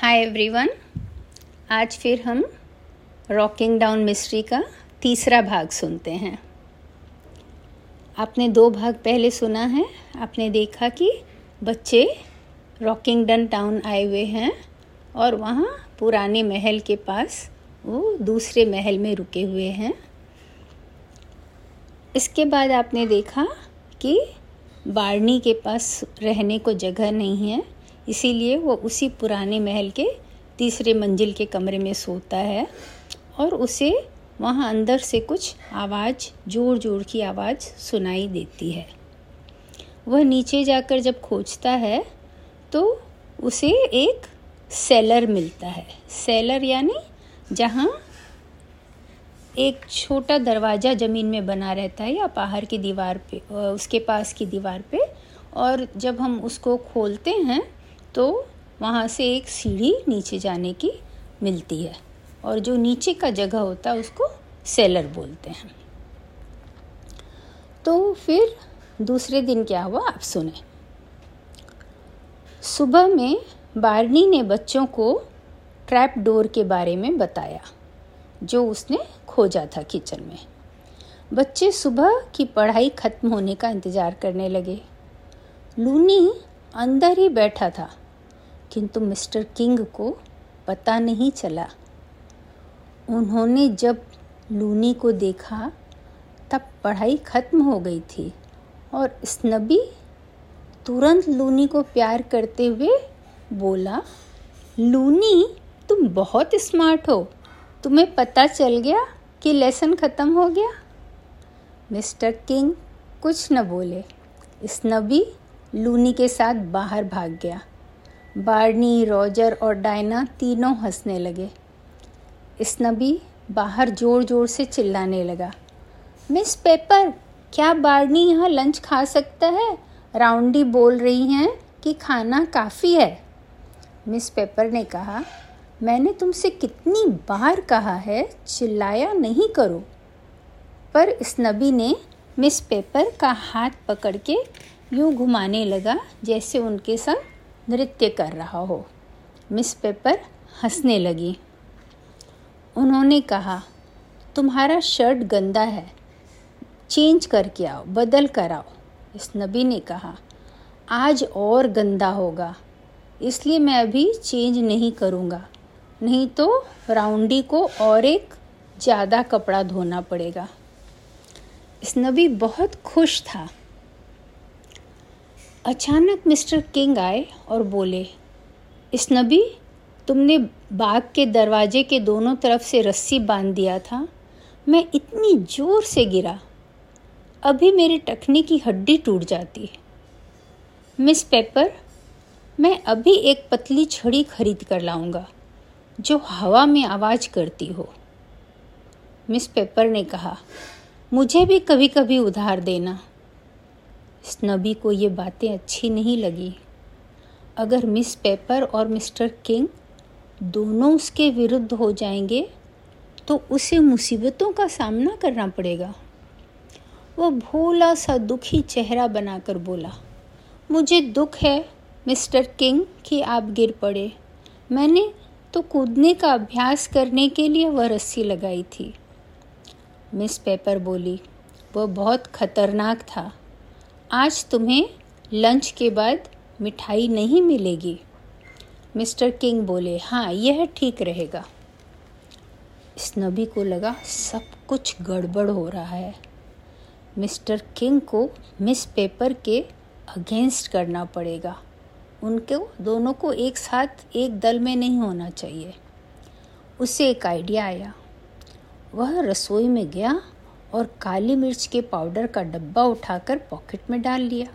Hi everyone आज फिर हम रॉकिंग डाउन मिस्ट्री का तीसरा भाग सुनते हैं। आपने दो भाग पहले सुना है। आपने देखा कि बच्चे रॉकिंग डन टाउन आए हुए हैं और वहाँ पुराने महल के पास वो दूसरे महल में रुके हुए हैं। इसके बाद आपने देखा कि बारनी के पास रहने को जगह नहीं है। इसीलिए वो उसी पुराने महल के तीसरे मंजिल के कमरे में सोता है और उसे वहाँ अंदर से कुछ आवाज़ ज़ोर ज़ोर की आवाज़ सुनाई देती है। वह नीचे जाकर जब खोजता है तो उसे एक सेलर मिलता है। सेलर यानी जहाँ एक छोटा दरवाज़ा ज़मीन में बना रहता है या बाहर की दीवार पे उसके पास की दीवार पे और जब हम उसको खोलते हैं तो वहाँ से एक सीढ़ी नीचे जाने की मिलती है और जो नीचे का जगह होता है उसको सेलर बोलते हैं। तो फिर दूसरे दिन क्या हुआ आप सुने। सुबह में बारनी ने बच्चों को ट्रैप डोर के बारे में बताया, जो उसने खोजा था किचन में। बच्चे सुबह की पढ़ाई खत्म होने का इंतज़ार करने लगे। लूनी अंदर ही बैठा था। किंतु मिस्टर किंग को पता नहीं चला। उन्होंने जब लूनी को देखा, तब पढ़ाई खत्म हो गई थी और स्नबी तुरंत लूनी को प्यार करते हुए बोला, लूनी, तुम बहुत स्मार्ट हो। तुम्हें पता चल गया कि लेसन ख़त्म हो गया? मिस्टर किंग कुछ न बोले। स्नबी लूनी के साथ बाहर भाग गया। बार्नी, रॉजर और डायना तीनों हंसने लगे। स्नबी बाहर ज़ोर ज़ोर से चिल्लाने लगा। मिस पेपर, क्या बार्नी यहाँ लंच खा सकता है? राउंडी बोल रही हैं कि खाना काफ़ी है। मिस पेपर ने कहा, मैंने तुमसे कितनी बार कहा है, चिल्लाया नहीं करो। पर स्नबी ने मिस पेपर का हाथ पकड़ के यूँ घुमाने लगा, जैसे उनके संग नृत्य कर रहा हो। मिस पेपर हंसने लगी। उन्होंने कहा, तुम्हारा शर्ट गंदा है। चेंज करके आओ, बदल कर आओ। इस नबी ने कहा, आज और गंदा होगा। इसलिए मैं अभी चेंज नहीं करूँगा। नहीं तो राउंडी को और एक ज़्यादा कपड़ा धोना पड़ेगा। इस नबी बहुत खुश था। अचानक मिस्टर किंग आए और बोले स्नबी तुमने बाग के दरवाजे के दोनों तरफ़ से रस्सी बाँध दिया था। मैं इतनी ज़ोर से गिरा, अभी मेरे टखने की हड्डी टूट जाती मिस पेपर, मैं अभी एक पतली छड़ी खरीद कर लाऊँगा, जो हवा में आवाज़ करती हो। मिस पेपर ने कहा, मुझे भी कभी कभी उधार देना। स्नबी को ये बातें अच्छी नहीं लगी। अगर मिस पेपर और मिस्टर किंग दोनों उसके विरुद्ध हो जाएँगे तो उसे मुसीबतों का सामना करना पड़ेगा। वह भोला सा दुखी चेहरा बनाकर बोला, मुझे दुख है, मिस्टर किंग, कि आप गिर पड़े। मैंने तो कूदने का अभ्यास करने के लिए वह रस्सी लगाई थी। मिस पेपर बोली, वह बहुत खतरनाक था। आज तुम्हें लंच के बाद मिठाई नहीं मिलेगी। मिस्टर किंग बोले हाँ यह ठीक रहेगा। स्नबी को लगा सब कुछ गड़बड़ हो रहा है। मिस्टर किंग को मिस पेपर के अगेंस्ट करना पड़ेगा। उनको, दोनों को एक साथ एक दल में नहीं होना चाहिए। उसे एक आइडिया आया। वह रसोई में गया और काली मिर्च के पाउडर का डब्बा उठाकर पॉकेट में डाल लिया।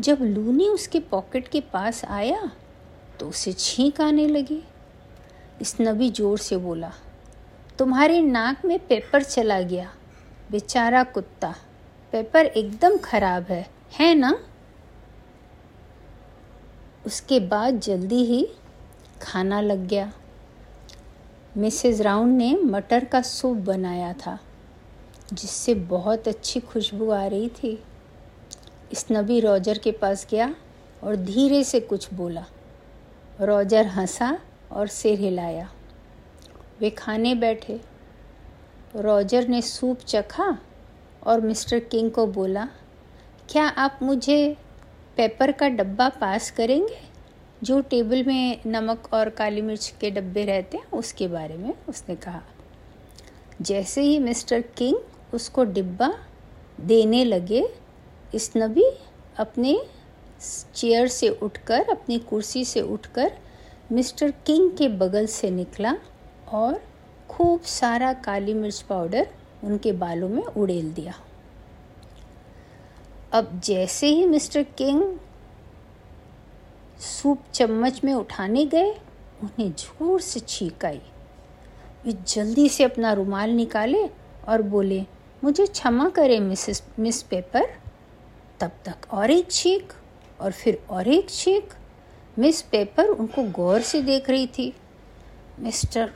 जब लूनी उसके पॉकेट के पास आया तो उसे छींक आने लगी। इस नबी ज़ोर से बोला, तुम्हारे नाक में पेपर चला गया, बेचारा कुत्ता। पेपर एकदम खराब है है ना? उसके बाद जल्दी ही खाना लग गया। मिसेस राउंड ने मटर का सूप बनाया था। जिससे बहुत अच्छी खुशबू आ रही थी। इस नबी रॉजर के पास गया और धीरे से कुछ बोला। रॉजर हंसा और सिर हिलाया। वे खाने बैठे। रॉजर ने सूप चखा और मिस्टर किंग को बोला, क्या आप मुझे पेपर का डब्बा पास करेंगे? जो टेबल में नमक और काली मिर्च के डब्बे रहते हैं, उसके बारे में, उसने कहा। जैसे ही मिस्टर किंग उसको डिब्बा देने लगे। इस नबी अपने चेयर से उठकर, अपनी कुर्सी से उठकर मिस्टर किंग के बगल से निकला और खूब सारा काली मिर्च पाउडर उनके बालों में उड़ेल दिया। अब जैसे ही मिस्टर किंग सूप चम्मच में उठाने गए, उन्हें ज़ोर से छींक आई। वे जल्दी से अपना रुमाल निकाले और बोले मुझे क्षमा करें, मिसेस, मिस पेपर। तब तक और एक छींक, और फिर और एक छींक। मिस पेपर उनको गौर से देख रही थी। मिस्टर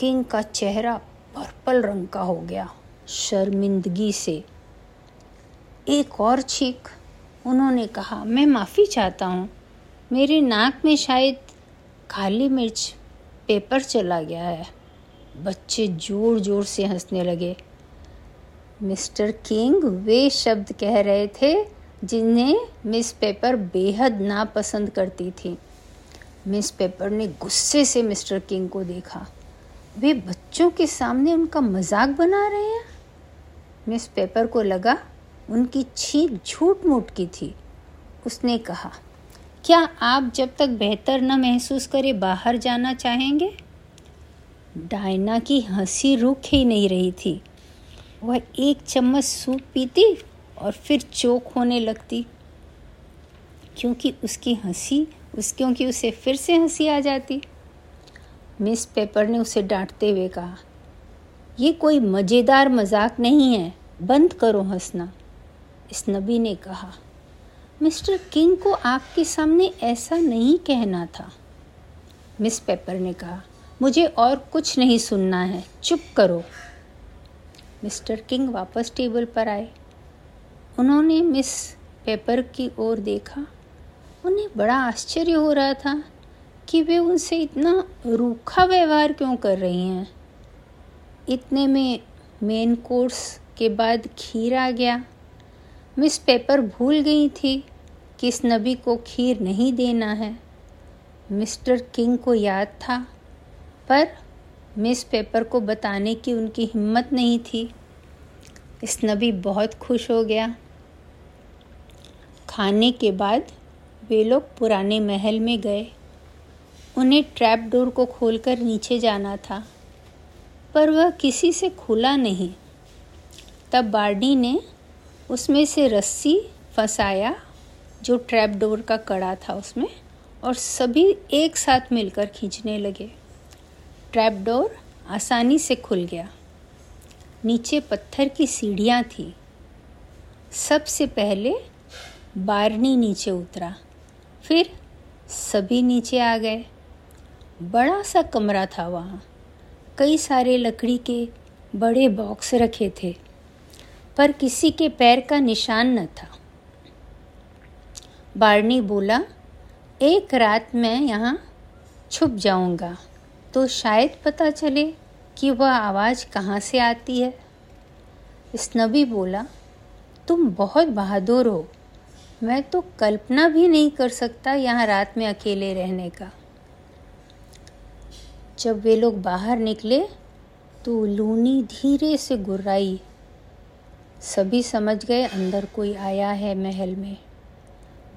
किंग का चेहरा पर्पल रंग का हो गया, शर्मिंदगी से। एक और छीक, उन्होंने कहा, मैं माफ़ी चाहता हूँ। मेरे नाक में शायद काली मिर्च पेपर चला गया है। बच्चे ज़ोर ज़ोर से हंसने लगे। मिस्टर किंग वे शब्द कह रहे थे जिन्हें मिस पेपर बेहद नापसंद करती थी। मिस पेपर ने गुस्से से मिस्टर किंग को देखा। वे बच्चों के सामने उनका मज़ाक बना रहे हैं? मिस पेपर को लगा उनकी छींक झूठ मूठ की थी। उसने कहा, क्या आप जब तक बेहतर न महसूस करे बाहर जाना चाहेंगे? डायना की हँसी रुक ही नहीं रही थी। वह एक चम्मच सूप पीती और फिर चोक होने लगती। क्योंकि उसकी हँसी, उस क्योंकि उसे फिर से हँसी आ जाती। मिस पेपर ने उसे डांटते हुए कहा, ये कोई मज़ेदार मज़ाक नहीं है। बंद करो हंसना। इस नबी ने कहा, मिस्टर किंग को आपके सामने ऐसा नहीं कहना था। मिस पेपर ने कहा मुझे और कुछ नहीं सुनना है। चुप करो। मिस्टर किंग वापस टेबल पर आए। उन्होंने मिस पेपर की ओर देखा। उन्हें बड़ा आश्चर्य हो रहा था कि वे उनसे इतना रूखा व्यवहार क्यों कर रही हैं। इतने में मेन कोर्स के बाद खीर आ गया। मिस पेपर भूल गई थी कि इस नबी को खीर नहीं देना है। मिस्टर किंग को याद था पर मिस पेपर को बताने की उनकी हिम्मत नहीं थी। इस नबी बहुत खुश हो गया। खाने के बाद वे लोग पुराने महल में गए। उन्हें ट्रैप डोर को खोलकर नीचे जाना था, पर वह किसी से खुला नहीं। तब बार्डी ने उसमें से रस्सी फंसाया, जो ट्रैप डोर का कड़ा था उसमें, और सभी एक साथ मिलकर खींचने लगे। ट्रैप डोर आसानी से खुल गया। नीचे पत्थर की सीढ़ियाँ थी। सबसे पहले बारनी नीचे उतरा। फिर सभी नीचे आ गए। बड़ा सा कमरा था वहाँ। कई सारे लकड़ी के बड़े बॉक्स रखे थे, पर किसी के पैर का निशान न था। बारनी बोला, एक रात मैं यहाँ छुप जाऊँगा। तो शायद पता चले कि वह आवाज़ कहाँ से आती है। नबी बोला, तुम बहुत बहादुर हो। मैं तो कल्पना भी नहीं कर सकता यहाँ रात में अकेले रहने का। जब वे लोग बाहर निकले तो लूनी धीरे से गुर्राई। सभी समझ गए अंदर कोई आया है महल में।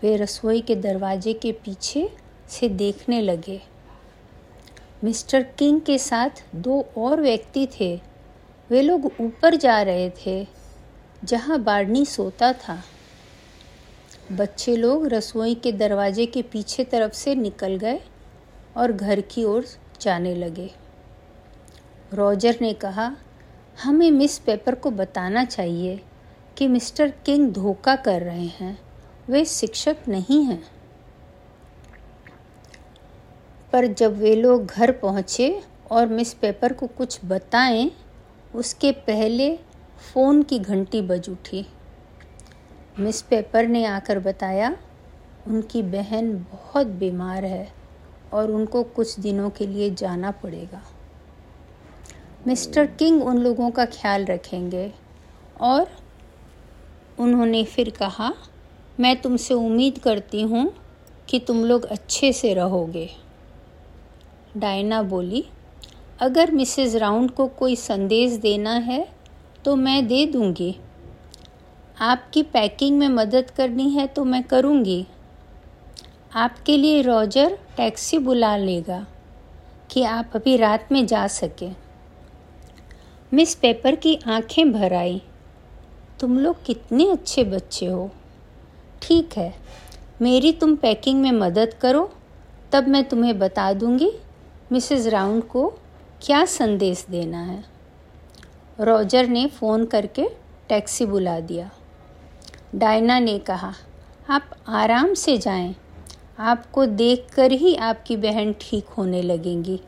वे रसोई के दरवाजे के पीछे से देखने लगे। मिस्टर किंग के साथ दो और व्यक्ति थे। वे लोग ऊपर जा रहे थे, जहाँ बार्नी सोता था। बच्चे लोग रसोई के दरवाजे के पीछे तरफ़ से निकल गए और घर की ओर जाने लगे। रॉजर ने कहा, हमें मिस पेपर को बताना चाहिए कि मिस्टर किंग धोखा कर रहे हैं। वे शिक्षक नहीं हैं। पर जब वे लोग घर पहुँचे और मिस पेपर को कुछ बताएँ, उसके पहले फ़ोन की घंटी बज उठी। मिस पेपर ने आकर बताया, उनकी बहन बहुत बीमार है और उनको कुछ दिनों के लिए जाना पड़ेगा। मिस्टर किंग उन लोगों का ख्याल रखेंगे। और उन्होंने फिर कहा, मैं तुमसे उम्मीद करती हूँ कि तुम लोग अच्छे से रहोगे। डायना बोली, अगर मिसेस राउंड को कोई संदेश देना है तो मैं दे दूँगी। आपकी पैकिंग में मदद करनी है तो मैं करूँगी। आपके लिए रॉजर टैक्सी बुला लेगा कि आप अभी रात में जा सकें। मिस पेपर की आँखें भर आई, तुम लोग कितने अच्छे बच्चे हो। ठीक है, मेरी तुम पैकिंग में मदद करो, तब मैं तुम्हें बता दूँगी मिसेस राउंड को क्या संदेश देना है? रॉजर ने फ़ोन करके टैक्सी बुला दिया। डायना ने कहा आप आराम से जाएँ, आपको देखकर ही आपकी बहन ठीक होने लगेंगी।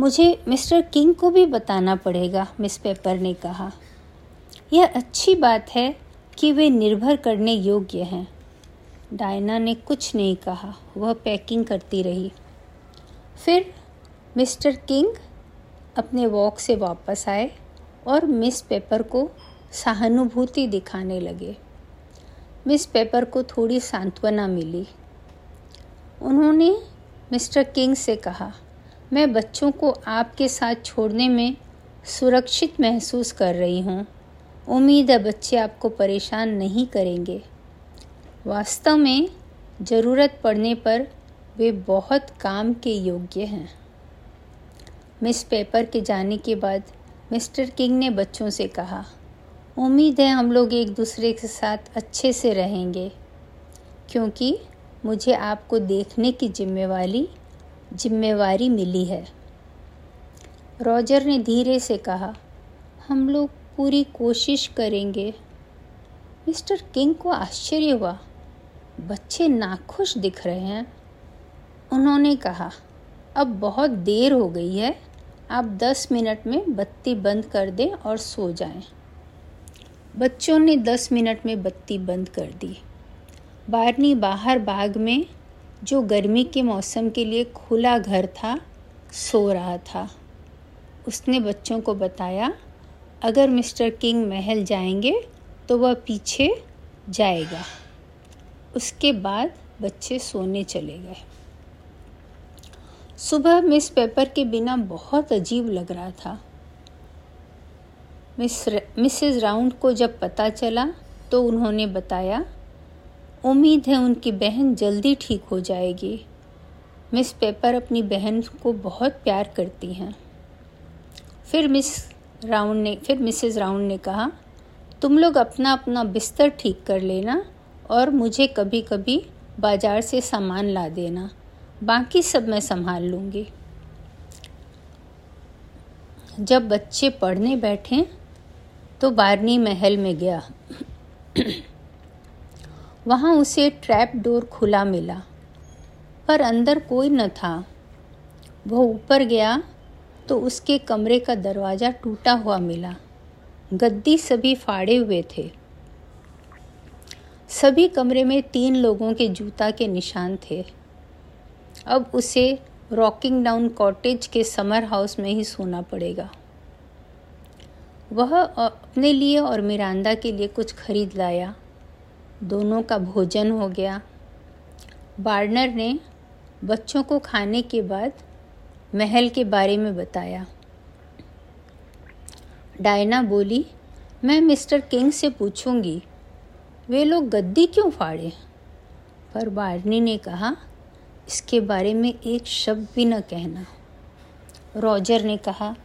मुझे मिस्टर किंग को भी बताना पड़ेगा मिस पेपर ने कहा। यह अच्छी बात है कि वे निर्भर करने योग्य हैं डायना ने कुछ नहीं कहा। वह पैकिंग करती रही। फिर मिस्टर किंग अपने वॉक से वापस आए और मिस पेपर को सहानुभूति दिखाने लगे। मिस पेपर को थोड़ी सांत्वना मिली। उन्होंने मिस्टर किंग से कहा, मैं बच्चों को आपके साथ छोड़ने में सुरक्षित महसूस कर रही हूँ। उम्मीद है बच्चे आपको परेशान नहीं करेंगे। वास्तव में ज़रूरत पड़ने पर वे बहुत काम के योग्य हैं। मिस पेपर के जाने के बाद मिस्टर किंग ने बच्चों से कहा, उम्मीद है हम लोग एक दूसरे के साथ अच्छे से रहेंगे, क्योंकि मुझे आपको देखने की जिम्मेवारी जिम्मेवारी मिली है। रॉजर ने धीरे से कहा, हम लोग पूरी कोशिश करेंगे। मिस्टर किंग को आश्चर्य हुआ, बच्चे नाखुश दिख रहे हैं। उन्होंने कहा, अब बहुत देर हो गई है, आप दस मिनट में बत्ती बंद कर दें और सो जाएँ। बच्चों ने दस मिनट में बत्ती बंद कर दी। बारनी बाहर बाग में, जो गर्मी के मौसम के लिए खुला घर था, सो रहा था। उसने बच्चों को बताया, अगर मिस्टर किंग महल जाएँगे तो वह पीछे जाएगा। उसके बाद बच्चे सोने चले गए। सुबह मिस पेपर के बिना बहुत अजीब लग रहा था। मिस मिसेस राउंड को जब पता चला तो उन्होंने बताया, उम्मीद है उनकी बहन जल्दी ठीक हो जाएगी। मिस पेपर अपनी बहन को बहुत प्यार करती हैं। फिर मिस राउंड ने, फिर मिसेस राउंड ने कहा, तुम लोग अपना अपना बिस्तर ठीक कर लेना और मुझे कभी कभी बाज़ार से सामान ला देना। बाकी सब मैं संभाल लूँगी। जब बच्चे पढ़ने बैठे तो बारनी महल में गया। वहाँ उसे ट्रैप डोर खुला मिला, पर अंदर कोई न था। वह ऊपर गया तो उसके कमरे का दरवाज़ा टूटा हुआ मिला। गद्दी सभी फाड़े हुए थे। सभी कमरे में तीन लोगों के जूता के निशान थे। अब उसे रॉकिंग डाउन कॉटेज के समर हाउस में ही सोना पड़ेगा। वह अपने लिए और मिरांदा के लिए कुछ खरीद लाया। दोनों का भोजन हो गया। बार्नर ने बच्चों को खाने के बाद महल के बारे में बताया। डायना बोली, मैं मिस्टर किंग से पूछूँगी, वे लोग गद्दी क्यों फाड़े? पर बारनी ने कहा इसके बारे में एक शब्द भी न कहना। रॉजर ने कहा,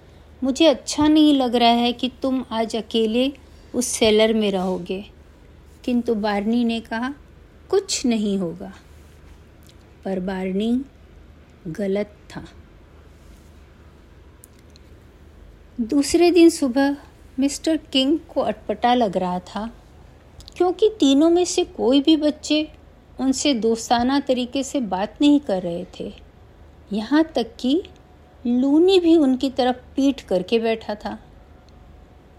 मुझे अच्छा नहीं लग रहा है कि तुम आज अकेले उस सेलर में रहोगे। किंतु बारनी ने कहा, कुछ नहीं होगा। पर बारनी गलत था। दूसरे दिन सुबह मिस्टर किंग को अटपटा लग रहा था, क्योंकि तीनों में से कोई भी बच्चे उनसे दोस्ताना तरीके से बात नहीं कर रहे थे। यहाँ तक कि लूनी भी उनकी तरफ़ पीठ करके बैठा था।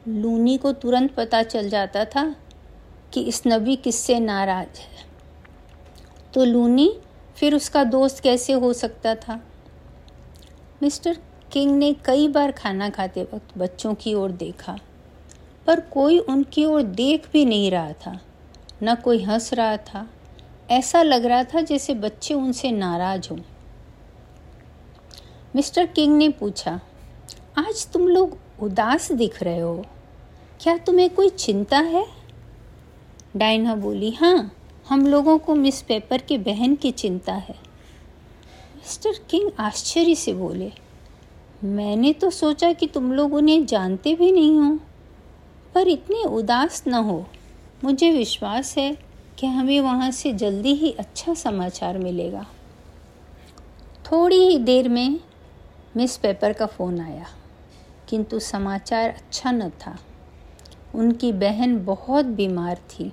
लूनी को तुरंत पता चल जाता था कि इस नबी किससे नाराज़ है। तो लूनी फिर उसका दोस्त कैसे हो सकता था? मिस्टर किंग ने कई बार खाना खाते वक्त बच्चों की ओर देखा, पर कोई उनकी ओर देख भी नहीं रहा था, न कोई हंस रहा था। ऐसा लग रहा था जैसे बच्चे उनसे नाराज़ हों। मिस्टर किंग ने पूछा, आज तुम लोग उदास दिख रहे हो? क्या तुम्हें कोई चिंता है? डायना बोली हाँ हम लोगों को मिस पेपर के बहन की चिंता है। मिस्टर किंग आश्चर्य से बोले, मैंने तो सोचा कि तुम लोग उन्हें जानते भी नहीं हो, पर इतने उदास न हो। मुझे विश्वास है कि हमें वहाँ से जल्दी ही अच्छा समाचार मिलेगा। थोड़ी ही देर में मिस पेपर का फ़ोन आया, किंतु समाचार अच्छा न था। उनकी बहन बहुत बीमार थी।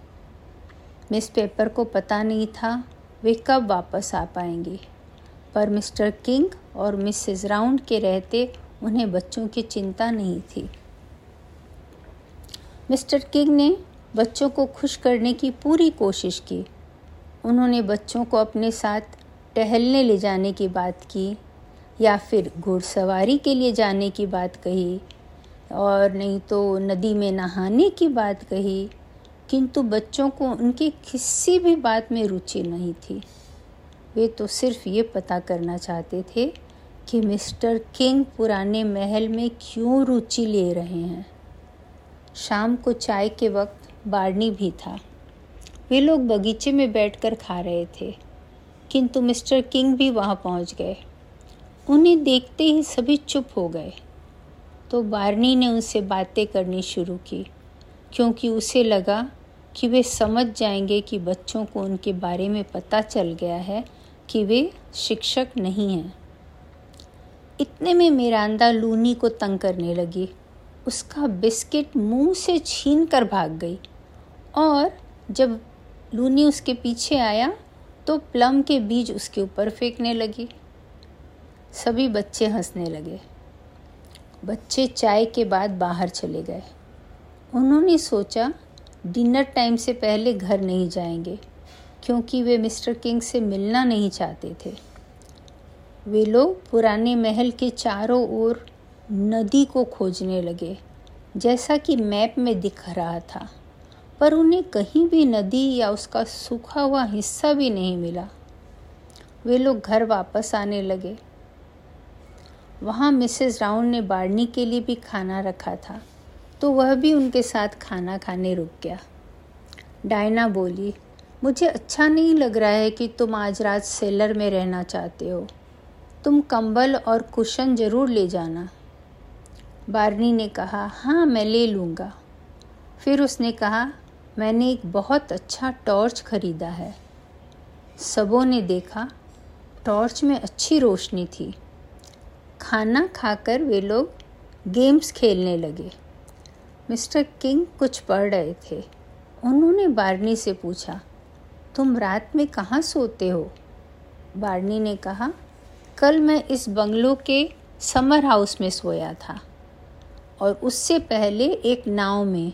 मिस पेपर को पता नहीं था वे कब वापस आ पाएँगे, पर मिस्टर किंग और मिसेस राउंड के रहते उन्हें बच्चों की चिंता नहीं थी। मिस्टर किंग ने बच्चों को खुश करने की पूरी कोशिश की। उन्होंने बच्चों को अपने साथ टहलने ले जाने की बात की या फिर घुड़सवारी के लिए जाने की बात कही और नहीं तो नदी में नहाने की बात कही, किंतु बच्चों को उनकी किसी भी बात में रुचि नहीं थी। वे तो सिर्फ़ ये पता करना चाहते थे कि मिस्टर किंग पुराने महल में क्यों रुचि ले रहे हैं। शाम को चाय के वक्त बारनी भी था। वे लोग बगीचे में बैठकर खा रहे थे, किंतु मिस्टर किंग भी वहाँ पहुँच गए। उन्हें देखते ही सभी चुप हो गए। तो बारनी ने उनसे बातें करनी शुरू की, क्योंकि उसे लगा कि वे समझ जाएँगे कि बच्चों को उनके बारे में पता चल गया है कि वे शिक्षक नहीं हैं। इतने में मिरांदा लूनी को तंग करने लगी। उसका बिस्किट मुँह से छीन कर भाग गई। और जब लूनी उसके पीछे आया तो प्लम के बीज उसके ऊपर फेंकने लगी। सभी बच्चे हंसने लगे। बच्चे चाय के बाद बाहर चले गए। उन्होंने सोचा, डिनर टाइम से पहले घर नहीं जाएँगे, क्योंकि वे मिस्टर किंग से मिलना नहीं चाहते थे। वे लोग पुराने महल के चारों ओर नदी को खोजने लगे, जैसा कि मैप में दिख रहा था। पर उन्हें कहीं भी नदी या उसका सूखा हुआ हिस्सा भी नहीं मिला। वे लोग घर वापस आने लगे। वहाँ मिसेस राउंड ने बारनी के लिए भी खाना रखा था तो वह भी उनके साथ खाना खाने रुक गया। डायना बोली, मुझे अच्छा नहीं लग रहा है कि तुम आज रात सेलर में रहना चाहते हो। तुम कंबल और कुशन ज़रूर ले जाना। बारनी ने कहा हाँ मैं ले लूँगा। फिर उसने कहा मैंने एक बहुत अच्छा टॉर्च ख़रीदा है। सबों ने देखा, टॉर्च में अच्छी रोशनी थी। खाना खाकर वे लोग गेम्स खेलने लगे। मिस्टर किंग कुछ पढ़ रहे थे। उन्होंने बारनी से पूछा, तुम रात में कहाँ सोते हो? बारनी ने कहा, कल मैं इस बंगलों के समर हाउस में सोया था और उससे पहले एक नाव में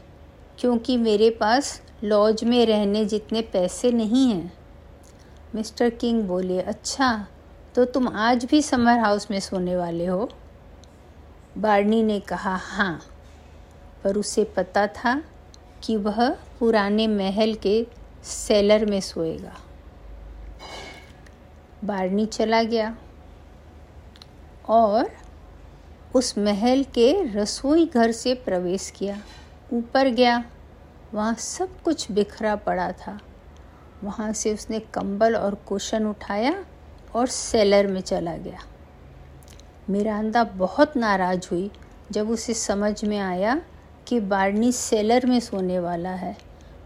क्योंकि मेरे पास लॉज में रहने जितने पैसे नहीं हैं। मिस्टर किंग बोले अच्छा तो तुम आज भी समर हाउस में सोने वाले हो? बार्नी ने कहा हाँ पर उसे पता था कि वह पुराने महल के सेलर में सोएगा। बार्नी चला गया और उस महल के रसोई घर से प्रवेश किया। ऊपर गया। वहाँ सब कुछ बिखरा पड़ा था। वहाँ से उसने कंबल और कुशन उठाया और सेलर में चला गया। मिरांदा बहुत नाराज़ हुई जब उसे समझ में आया कि बारनी सेलर में सोने वाला है।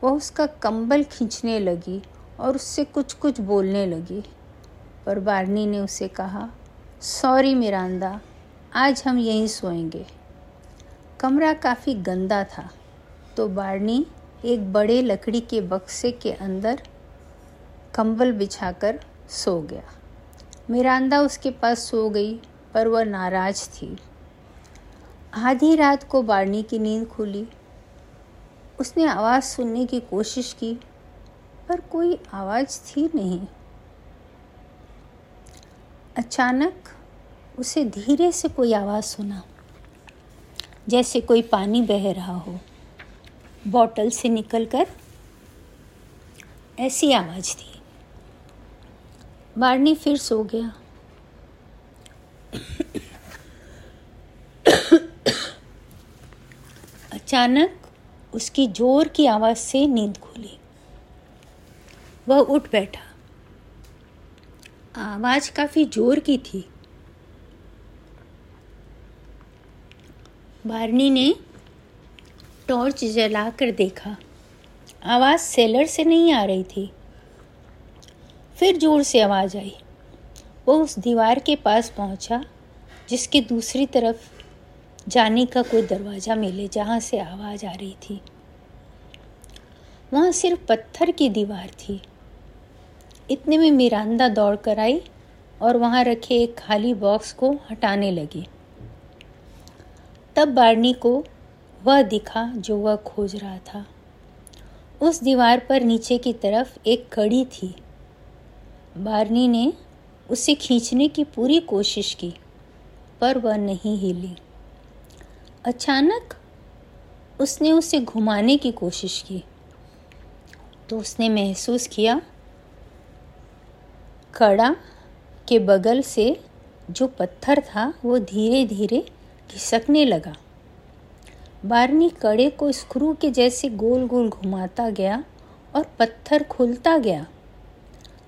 वह उसका कंबल खींचने लगी और उससे कुछ कुछ बोलने लगी। पर बारनी ने उसे कहा, सॉरी मिरांदा, आज हम यहीं सोएँगे। कमरा काफ़ी गंदा था तो बारनी एक बड़े लकड़ी के बक्से के अंदर कंबल बिछाकर सो गया। मिरांदा उसके पास सो गई, पर वह नाराज़ थी। आधी रात को बारनी की नींद खुली। उसने आवाज़ सुनने की कोशिश की, पर कोई आवाज़ थी नहीं। अचानक उसे धीरे से कोई आवाज़ सुना, जैसे कोई पानी बह रहा हो। बॉटल से निकलकर ऐसी आवाज़ थी बारनी फिर सो गया। अचानक उसकी ज़ोर की आवाज़ से नींद खुली। वह उठ बैठा। आवाज़ काफ़ी ज़ोर की थी। बारनी ने टॉर्च जला कर देखा। आवाज़ सेलर से नहीं आ रही थी। फिर ज़ोर से आवाज़ आई। वो उस दीवार के पास पहुँचा, जिसके दूसरी तरफ़ जाने का कोई दरवाज़ा मिले, जहाँ से आवाज़ आ रही थी। वहाँ सिर्फ़ पत्थर की दीवार थी। इतने में मिरांदा दौड़ कर आई और वहाँ रखे एक खाली बॉक्स को हटाने लगी। तब बारनी को वह दिखा जो वह खोज रहा था। उस दीवार पर नीचे की तरफ़ एक कड़ी थी। बारनी ने उसे खींचने की पूरी कोशिश की, पर वह नहीं हिली। अचानक उसने उसे घुमाने की कोशिश की तो उसने महसूस किया, कड़ा के बगल से जो पत्थर था वो धीरे धीरे घिसकने लगा। बारनी कड़े को स्क्रू के जैसे गोल गोल घुमाता गया और पत्थर खुलता गया।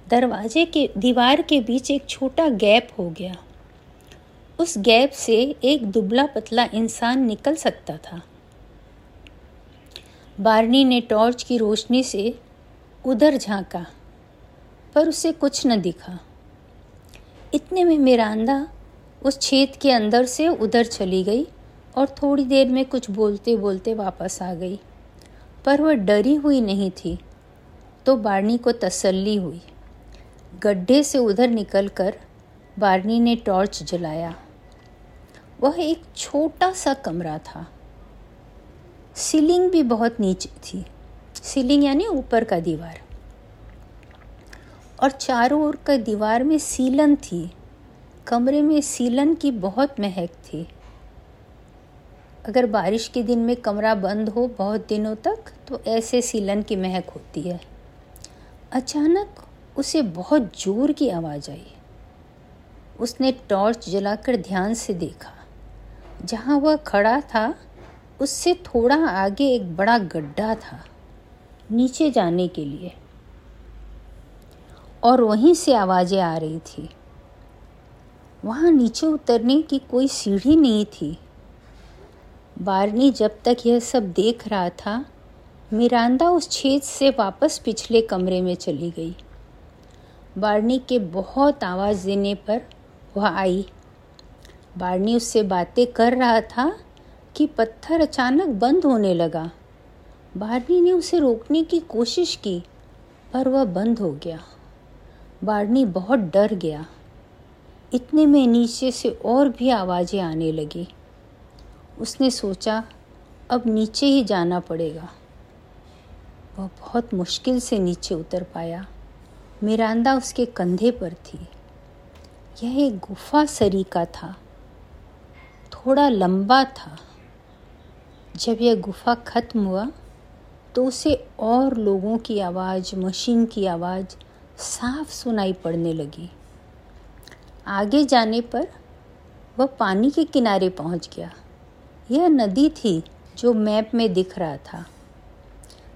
दरवाजे के, दीवार के बीच एक छोटा गैप हो गया। उस गैप से एक दुबला पतला इंसान निकल सकता था। बारनी ने टॉर्च की रोशनी से उधर झांका, पर उसे कुछ न दिखा। इतने में मिरांदा उस छेद के अंदर से उधर चली गई। और थोड़ी देर में कुछ बोलते बोलते वापस आ गई। पर वह डरी हुई नहीं थी तो बारनी को तसल्ली हुई। गड्ढे से उधर निकलकर बारनी ने टॉर्च जलाया। वह एक छोटा सा कमरा था। सीलिंग भी बहुत नीचे थी। सीलिंग यानी ऊपर का दीवार। और चारों ओर का दीवार में सीलन थी। कमरे में सीलन की बहुत महक थी। अगर बारिश के दिन में कमरा बंद हो बहुत दिनों तक तो ऐसे सीलन की महक होती है। अचानक उसे बहुत ज़ोर की आवाज़ आई। उसने टॉर्च जलाकर ध्यान से देखा। जहाँ वह खड़ा था, उससे थोड़ा आगे एक बड़ा गड्ढा था, नीचे जाने के लिए। और वहीं से आवाज़ें आ रही थी। वहाँ नीचे उतरने की कोई सीढ़ी नहीं थी। बारनी जब तक यह सब देख रहा था, मिरांदा उस छेद से वापस पिछले कमरे में चली गई। बारनी के बहुत आवाज़ देने पर वह आई। बारनी उससे बातें कर रहा था कि पत्थर अचानक बंद होने लगा। बारनी ने उसे रोकने की कोशिश की, पर वह बंद हो गया। बारनी बहुत डर गया। इतने में नीचे से और भी आवाज़ें आने लगी। उसने सोचा, अब नीचे ही जाना पड़ेगा। वह बहुत मुश्किल से नीचे उतर पाया। मिरांदा उसके कंधे पर थी। यह एक गुफा सरीका था। थोड़ा लंबा था। जब यह गुफा खत्म हुआ तो उसे और लोगों की आवाज़, मशीन की आवाज़ साफ़ सुनाई पड़ने लगी। आगे जाने पर वह पानी के किनारे पहुँच गया। यह नदी थी जो मैप में दिख रहा था।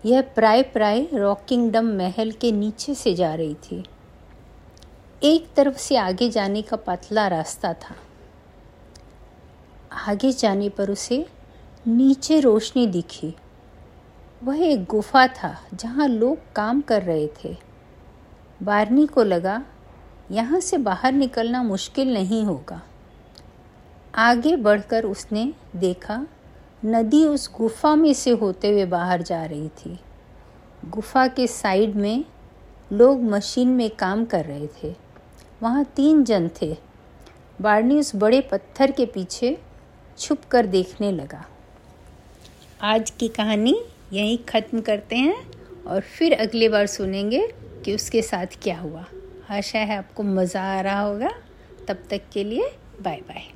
यह प्राय प्राय रॉकिंगडम महल के नीचे से जा रही थी। एक तरफ़ से आगे जाने का पतला रास्ता था। आगे जाने पर उसे नीचे रोशनी दिखी। वह एक गुफा था जहाँ लोग काम कर रहे थे। बारनी को लगा, यहाँ से बाहर निकलना मुश्किल नहीं होगा। आगे बढ़कर उसने देखा, नदी उस गुफा में से होते हुए बाहर जा रही थी। गुफा के साइड में लोग मशीन में काम कर रहे थे। वहाँ तीन जन थे। बारनी उस बड़े पत्थर के पीछे छुप कर देखने लगा। आज की कहानी यहीं ख़त्म करते हैं और फिर अगली बार सुनेंगे कि उसके साथ क्या हुआ। आशा है आपको मज़ा आ रहा होगा। तब तक के लिए बाय बाय